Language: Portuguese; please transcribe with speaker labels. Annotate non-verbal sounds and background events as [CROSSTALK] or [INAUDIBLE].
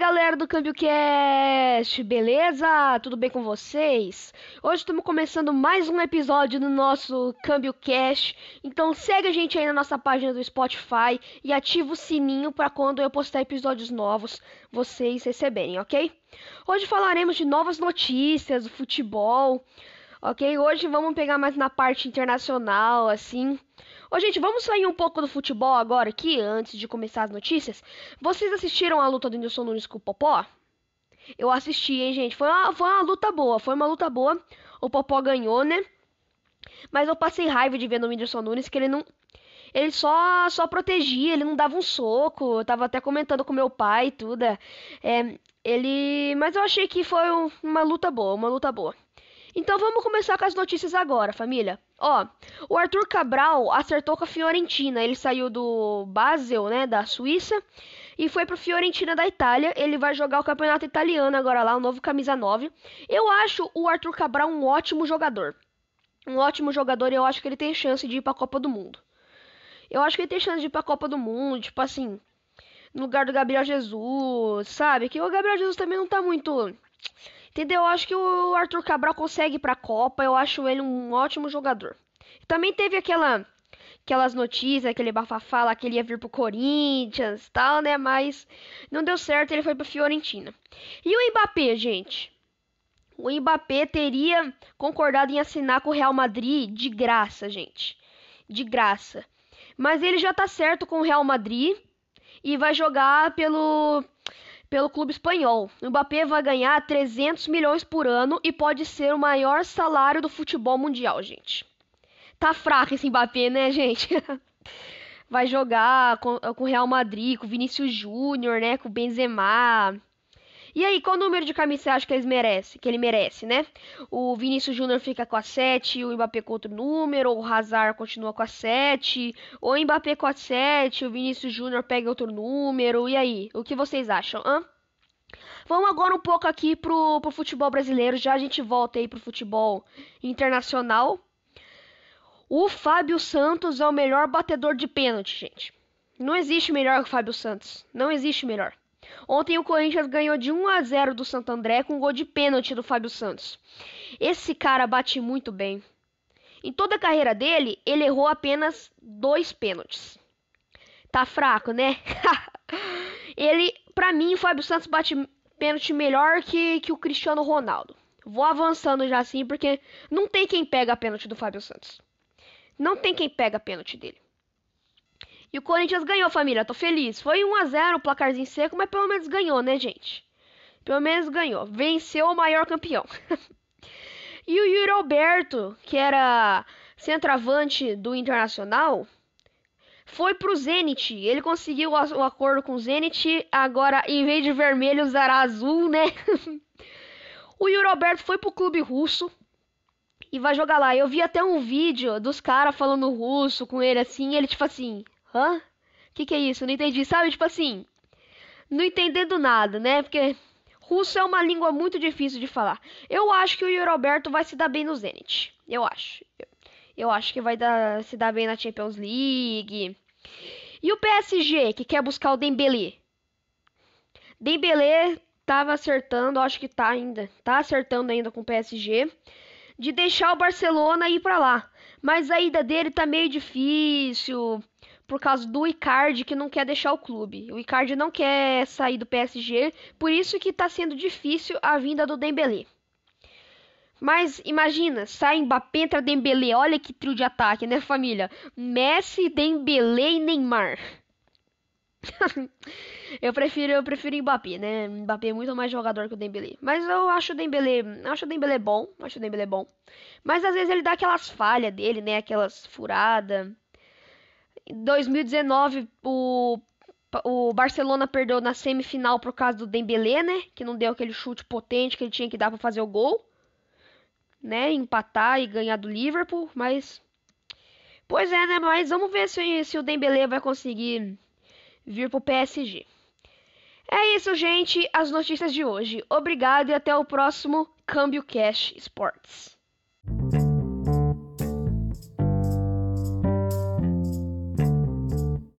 Speaker 1: galera do Câmbio Cast, beleza? Tudo bem com vocês? Hoje estamos começando mais um episódio do nosso Câmbio Cast. Então segue a gente aí na nossa página do Spotify e ativa o sininho para quando eu postar episódios novos vocês receberem, ok? Hoje falaremos de novas notícias do futebol, ok? Hoje vamos pegar mais na parte internacional, assim. Ô, gente, vamos sair um pouco do futebol agora aqui, antes de começar as notícias. Vocês assistiram a luta do Nilson Nunes com o Popó? Eu assisti, hein, gente. Foi uma, foi uma luta boa, foi uma luta boa. O Popó ganhou, né? Mas eu passei raiva de ver no Whindersson Nunes que ele não. Ele só, só protegia, ele não dava um soco. Eu tava até comentando com meu pai e tudo. É, ele. Mas eu achei que foi um, uma luta boa, uma luta boa. Então vamos começar com as notícias agora, família. Ó, o Arthur Cabral acertou com a Fiorentina. Ele saiu do Basel, né, da Suíça, e foi pro Fiorentina da Itália. Ele vai jogar o campeonato italiano agora lá, o novo camisa 9. Eu acho o Arthur Cabral um ótimo jogador. Um ótimo jogador e eu acho que ele tem chance de ir pra Copa do Mundo. Eu acho que ele tem chance de ir pra Copa do Mundo, tipo assim, no lugar do Gabriel Jesus, sabe? Que o Gabriel Jesus também não tá muito Entendeu? Eu acho que o Arthur Cabral consegue ir pra Copa. Eu acho ele um ótimo jogador. Também teve aquela aquelas notícias, aquele bafafá lá que ele ia vir pro Corinthians tal, né? Mas não deu certo, ele foi pra Fiorentina. E o Mbappé, gente? O Mbappé teria concordado em assinar com o Real Madrid de graça, gente. De graça. Mas ele já tá certo com o Real Madrid e vai jogar pelo pelo clube espanhol. O Mbappé vai ganhar 300 milhões por ano e pode ser o maior salário do futebol mundial, gente. Tá fraco esse Mbappé, né, gente? [LAUGHS] vai jogar com o Real Madrid, com o Vinícius Júnior, né, com o Benzema. E aí, qual número de camisa você acha que, eles merece, que ele merece, né? O Vinícius Júnior fica com a 7, o Mbappé com outro número, o Hazard continua com a 7, o Mbappé com a 7, o Vinícius Júnior pega outro número. E aí, o que vocês acham, hã? Vamos agora um pouco aqui pro, pro futebol brasileiro, já a gente volta aí pro futebol internacional. O Fábio Santos é o melhor batedor de pênalti, gente. Não existe melhor que o Fábio Santos. Não existe melhor. Ontem o Corinthians ganhou de 1 a 0 do Santo André com um gol de pênalti do Fábio Santos. Esse cara bate muito bem. Em toda a carreira dele, ele errou apenas dois pênaltis. Tá fraco, né? [LAUGHS] ele, para mim, o Fábio Santos bate pênalti melhor que, que o Cristiano Ronaldo. Vou avançando já assim, porque não tem quem pega a pênalti do Fábio Santos. Não tem quem pega a pênalti dele. E o Corinthians ganhou, família. Tô feliz. Foi 1 a 0 o placarzinho seco, mas pelo menos ganhou, né, gente? Pelo menos ganhou. Venceu o maior campeão. [LAUGHS] e o Yuri Alberto, que era centroavante do Internacional, foi pro Zenit. Ele conseguiu o acordo com o Zenit. Agora, em vez de vermelho, usará azul, né? [LAUGHS] o Yuri Alberto foi pro clube russo e vai jogar lá. Eu vi até um vídeo dos caras falando russo com ele assim, ele tipo assim, Hã? O que, que é isso? Não entendi. Sabe, tipo assim, não entendendo nada, né? Porque russo é uma língua muito difícil de falar. Eu acho que o Yuri Alberto vai se dar bem no Zenit. Eu acho. Eu, eu acho que vai dar, se dar bem na Champions League. E o PSG, que quer buscar o Dembélé? Dembélé tava acertando, acho que tá ainda, tá acertando ainda com o PSG, de deixar o Barcelona ir para lá. Mas a ida dele tá meio difícil por causa do Icardi que não quer deixar o clube. O Icardi não quer sair do PSG, por isso que está sendo difícil a vinda do Dembélé. Mas imagina, sai Mbappé, entra Dembélé, olha que trio de ataque, né, família? Messi, Dembélé e Neymar. [LAUGHS] eu prefiro, eu prefiro Mbappé, né? Mbappé é muito mais jogador que o Dembélé. Mas eu acho o Dembélé, acho o Dembélé bom, acho o Dembélé bom. Mas às vezes ele dá aquelas falhas dele, né? Aquelas furadas. Em 2019, o, o Barcelona perdeu na semifinal por causa do Dembélé, né? Que não deu aquele chute potente que ele tinha que dar para fazer o gol. Né? Empatar e ganhar do Liverpool, mas... Pois é, né? Mas vamos ver se, se o Dembélé vai conseguir vir pro PSG. É isso, gente. As notícias de hoje. Obrigado e até o próximo Câmbio Cash Sports.